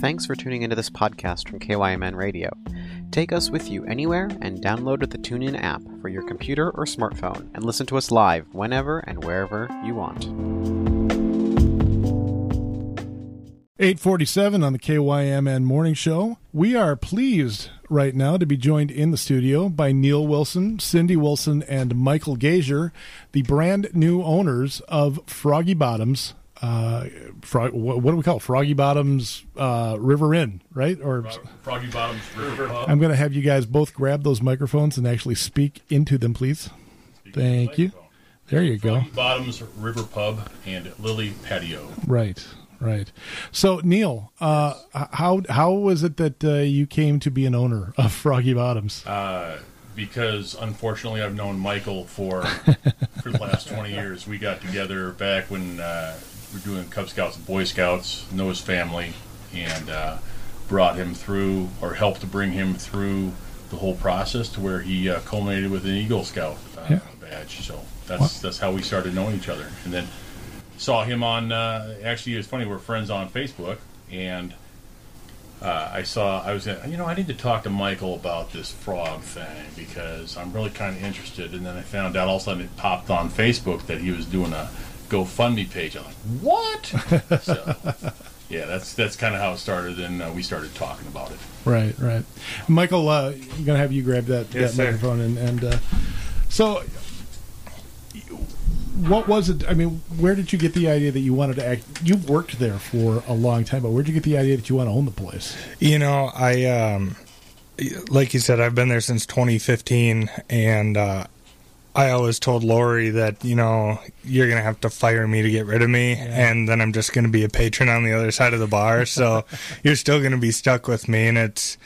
Thanks for tuning into this podcast from KYMN Radio. Take us with you anywhere and download the TuneIn app for your computer or smartphone and listen to us live whenever and wherever you want. 847 on the KYMN Morning Show. We are pleased right now to be joined in the studio by Neal Wilson, Cindy Wilson, and Michael Gasior, the brand new owners of Froggy Bottoms. Uh, Frog, what, what do we call it? Froggy Bottoms uh, River Inn, right? Or Froggy Bottoms River Pub. I'm going to have you guys both grab those microphones and actually speak into them, please. Thank you. There you go. Froggy Bottoms River Pub and Lily Patio. Right, right. So Neal, uh, how how was it that uh, you came to be an owner of Froggy Bottoms? Uh, because unfortunately, I've known Michael for for the last twenty years. We got together back when uh, we were doing Cub Scouts and Boy Scouts. Know his family and uh, brought him through, or helped to bring him through the whole process to where he uh, culminated with an Eagle Scout uh, Yeah. badge. So that's that's how we started knowing each other, and then saw him on. Uh, actually, it's funny. We're friends on Facebook, and uh, I saw. I was, you know, I need to talk to Michael about this frog thing because I'm really kind of interested. And then I found out all of a sudden it popped on Facebook that he was doing a GoFundMe page. I'm like, what? so, yeah, that's that's kind of how it started. And uh, we started talking about it. Right, right. Michael, uh, I'm going to have you grab that, Yes, that microphone. And, and uh, so, what was it? I mean, where did you get the idea that you wanted to act? You've worked there for a long time, but where did you get the idea that you want to own the place? You know, I um like you said, I've been there since 2015 and uh I always told Lori that, you know, you're going to have to fire me to get rid of me and then I'm just going to be a patron on the other side of the bar. So you're still going to be stuck with me and it's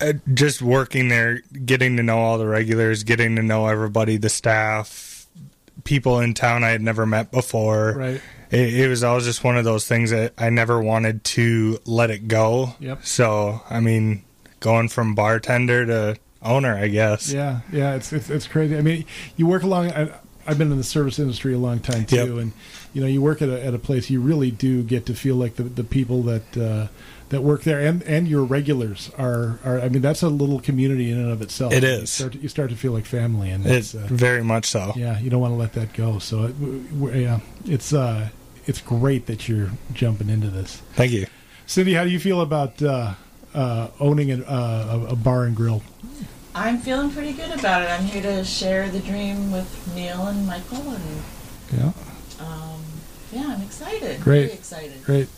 uh, just working there, getting to know all the regulars, getting to know everybody, the staff, people in town I had never met before. Right. It, it was always just one of those things that I never wanted to let it go. Yep. So, I mean, going from bartender to owner, I guess. Yeah, yeah, it's it's, it's crazy. I mean, you work along. I, I've been in the service industry a long time too, Yep. and you know, you work at a, at a place. You really do get to feel like the, the people that uh, that work there and, and your regulars are, are. I mean, that's a little community in and of itself. It is. You start to, you start to feel like family, and it's, uh, very much so. yeah, you don't want to let that go. So, it, w- yeah, it's uh, it's great that you're jumping into this. Thank you. Cindy, how do you feel about uh, uh, owning a, uh, a a bar and grill? I'm feeling pretty good about it. I'm here to share the dream with Neal and Michael, and Yeah. um, yeah, I'm excited. Great. Very excited. Great.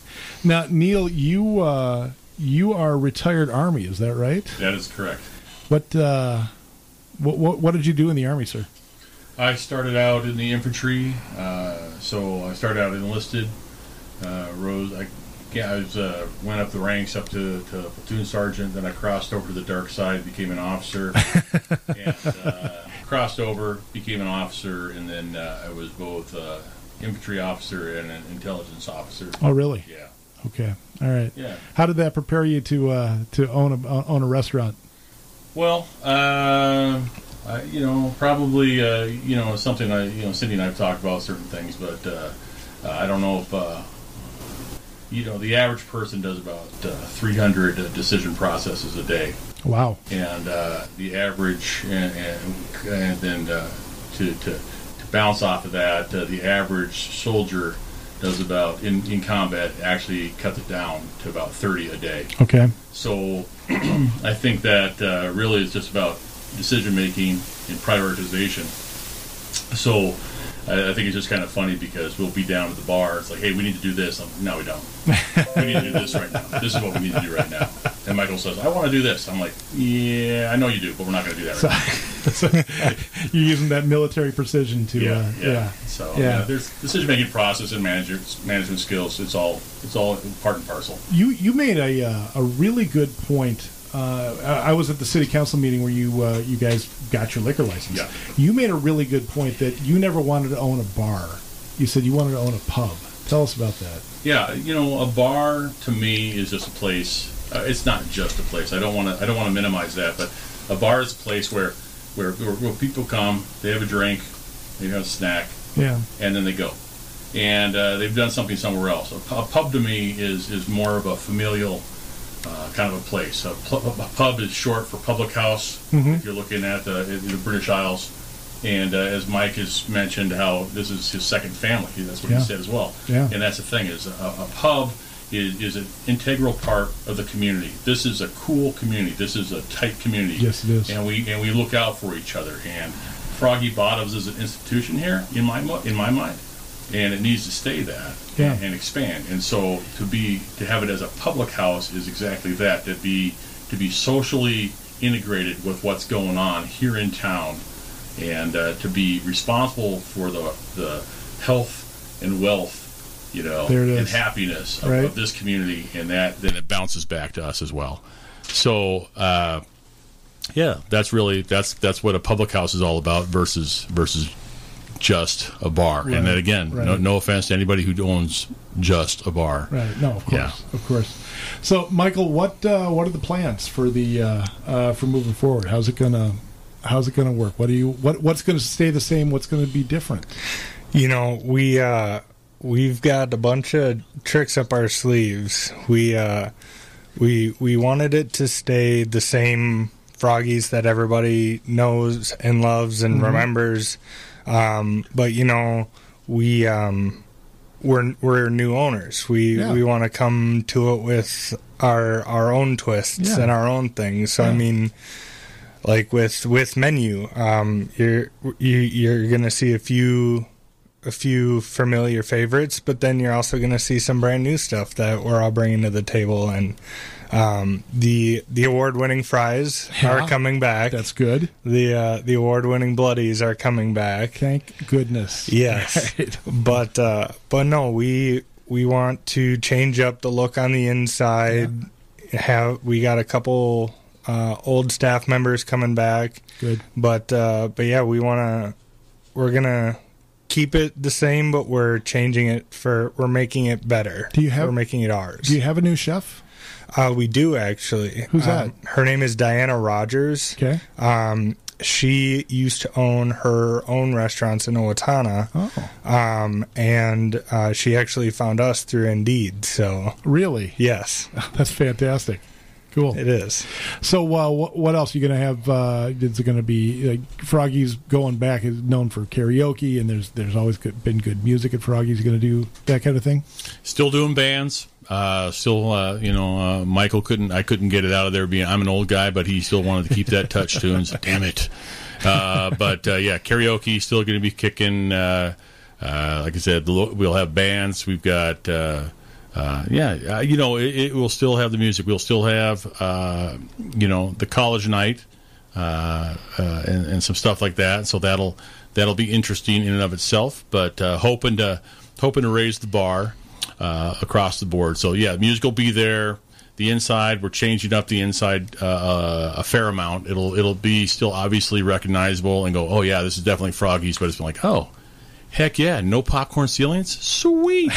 Now, Neal, you uh, you are retired Army, is that right? That is correct. What uh, what, what what did you do in the Army, sir? I started out in the infantry, uh, so I started out enlisted. Uh, rose, I, yeah, I was, uh, went up the ranks up to, to platoon sergeant. Then I crossed over to the dark side, became an officer, and uh, crossed over, became an officer, and then uh, I was both uh, infantry officer and an intelligence officer. Oh, really? Yeah, Okay. All right. yeah. How did that prepare you to uh, to own a own a restaurant? Well, uh, I, you know, probably, uh, you know, something I, you know, Cindy and I have talked about certain things, but uh, I don't know if, uh, you know, the average person does about uh, 300 uh, decision processes a day, Wow. and uh, the average, and, and, and then uh, to, to to bounce off of that, uh, the average soldier does about in, in combat actually cut it down to about 30 a day. Okay. So I think that uh, really is just about decision making and prioritization. So I, I think it's just kind of funny because we'll be down at the bar. It's like, hey, we need to do this. I'm, no, we don't. we need to do this right now. This is what we need to do right now. And Michael says, I want to do this. I'm like, yeah, I know you do, but we're not going to do that right now. so you're using that military precision to Yeah, uh, yeah. So Yeah. yeah, there's decision making process and management management skills. It's all it's all part and parcel. You you made a uh, a really good point. Uh, I was at the city council meeting where you uh, you guys got your liquor license. Yeah. You made a really good point that you never wanted to own a bar. You said you wanted to own a pub. Tell us about that. Yeah, you know, a bar to me is just a place. Uh, it's not just a place. I don't want to. I don't want to minimize that, but a bar is a place where, where, where, where people come, they have a drink, they have a snack, Yeah. and then they go, and uh, they've done something somewhere else. A, a pub to me is is more of a familial uh, kind of a place. A, a pub is short for public house. Mm-hmm. If you're looking at the, the British Isles, and uh, as Mike has mentioned, how this is his second family. That's what Yeah. he said as well. Yeah. And that's the thing is a, a pub is, is an integral part of the community. This is a cool community. This is a tight community. Yes, it is. And we and we look out for each other. And Froggy Bottoms is an institution here in my in my mind, and it needs to stay that Yeah. and, and expand. And so to be to have it as a public house is exactly that. To be to be socially integrated with what's going on here in town, and uh, to be responsible for the the health and wealth, you know, and happiness of, Right. of this community, and that then it bounces back to us as well. So. Uh, yeah, that's really that's that's what a public house is all about versus versus just a bar. Right, And then again, no, right. no offense to anybody who owns just a bar. Right. No, of course, Yeah. of course. So, Michael, what uh, what are the plans for the uh, uh, for moving forward? How's it gonna How's it gonna work? What do you what What's gonna stay the same? What's gonna be different? You know, we uh we've got a bunch of tricks up our sleeves. We uh we we wanted it to stay the same froggies that everybody knows and loves and remembers. Um but you know, we um we're we're new owners. We Yeah. we want to come to it with our our own twists Yeah. and our own things. So Yeah. I mean like with with menu um you're you, you're gonna see a few a few familiar favorites but then you're also gonna see some brand new stuff that we're all bringing to the table and um the the award winning fries Yeah. are coming back That's good. the uh the award winning bloodies are coming back Thank goodness. Yes. Right. but uh but no we we want to change up the look on the inside have we got a couple uh old staff members coming back Good. but uh but yeah we want to we're gonna keep it the same but we're changing it for we're making it better Do you have- we're making it ours Do you have a new chef? uh we do actually Who's Um, her name is diana rogers Okay. um she used to own her own restaurants in Owatonna Oh, um, and uh, she actually found us through Indeed. So really? yes, That's fantastic. Cool. it is. So, uh, what, what else are you going to have? Uh, is it going to be like Froggy's going back is known for karaoke, and there's there's always good, been good music at Froggy's. Going to do that kind of thing. Still doing bands. Uh, still, uh, you know, uh, Michael couldn't. I couldn't get it out of there. Being I'm an old guy, but he still wanted to keep that TouchTunes. Damn it. Uh, but uh, yeah, karaoke still going to be kicking. Uh, uh, like I said, we'll have bands. We've got. Uh, yeah, uh, you know, it, it will still have the music. We'll still have, uh, you know, the college night uh, uh, and, and some stuff like that. So that'll that'll be interesting in and of itself. But uh, hoping to hoping to raise the bar across the board. So yeah, music will be there. The inside, we're changing up the inside a fair amount. It'll it'll be still obviously recognizable and go, oh yeah, this is definitely Froggies. But it's been like, oh, heck yeah, no popcorn ceilings, sweet.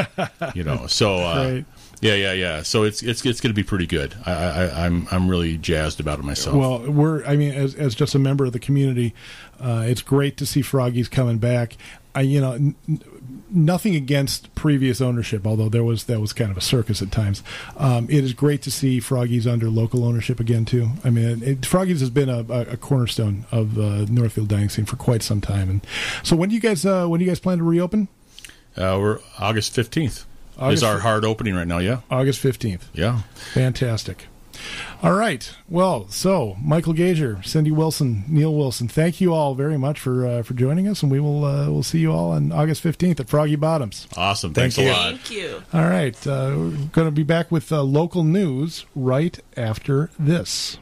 you know, so uh, Right. yeah, yeah, yeah. So it's it's it's going to be pretty good. I, I, I'm I'm really jazzed about it myself. Well, we're I mean, as as just a member of the community, uh, it's great to see Froggies coming back. I you know. N- n- Nothing against previous ownership, although there was that was kind of a circus at times. Um, it is great to see Froggies under local ownership again too. I mean, it, Froggy's has been a, a a cornerstone of uh, Northfield dining scene for quite some time. And so, when do you guys uh, when do you guys plan to reopen? Uh, we're August fifteenth is our hard opening right now. Yeah, August fifteenth. yeah. Fantastic. All right. Well, so Michael Gasior, Cindy Wilson, Neal Wilson, thank you all very much for uh, for joining us, and we will uh, we'll see you all on August fifteenth at Froggy Bottoms. Awesome. Thank Thanks you. a lot. Thank you. All right. Uh, we're going to be back with uh, local news right after this.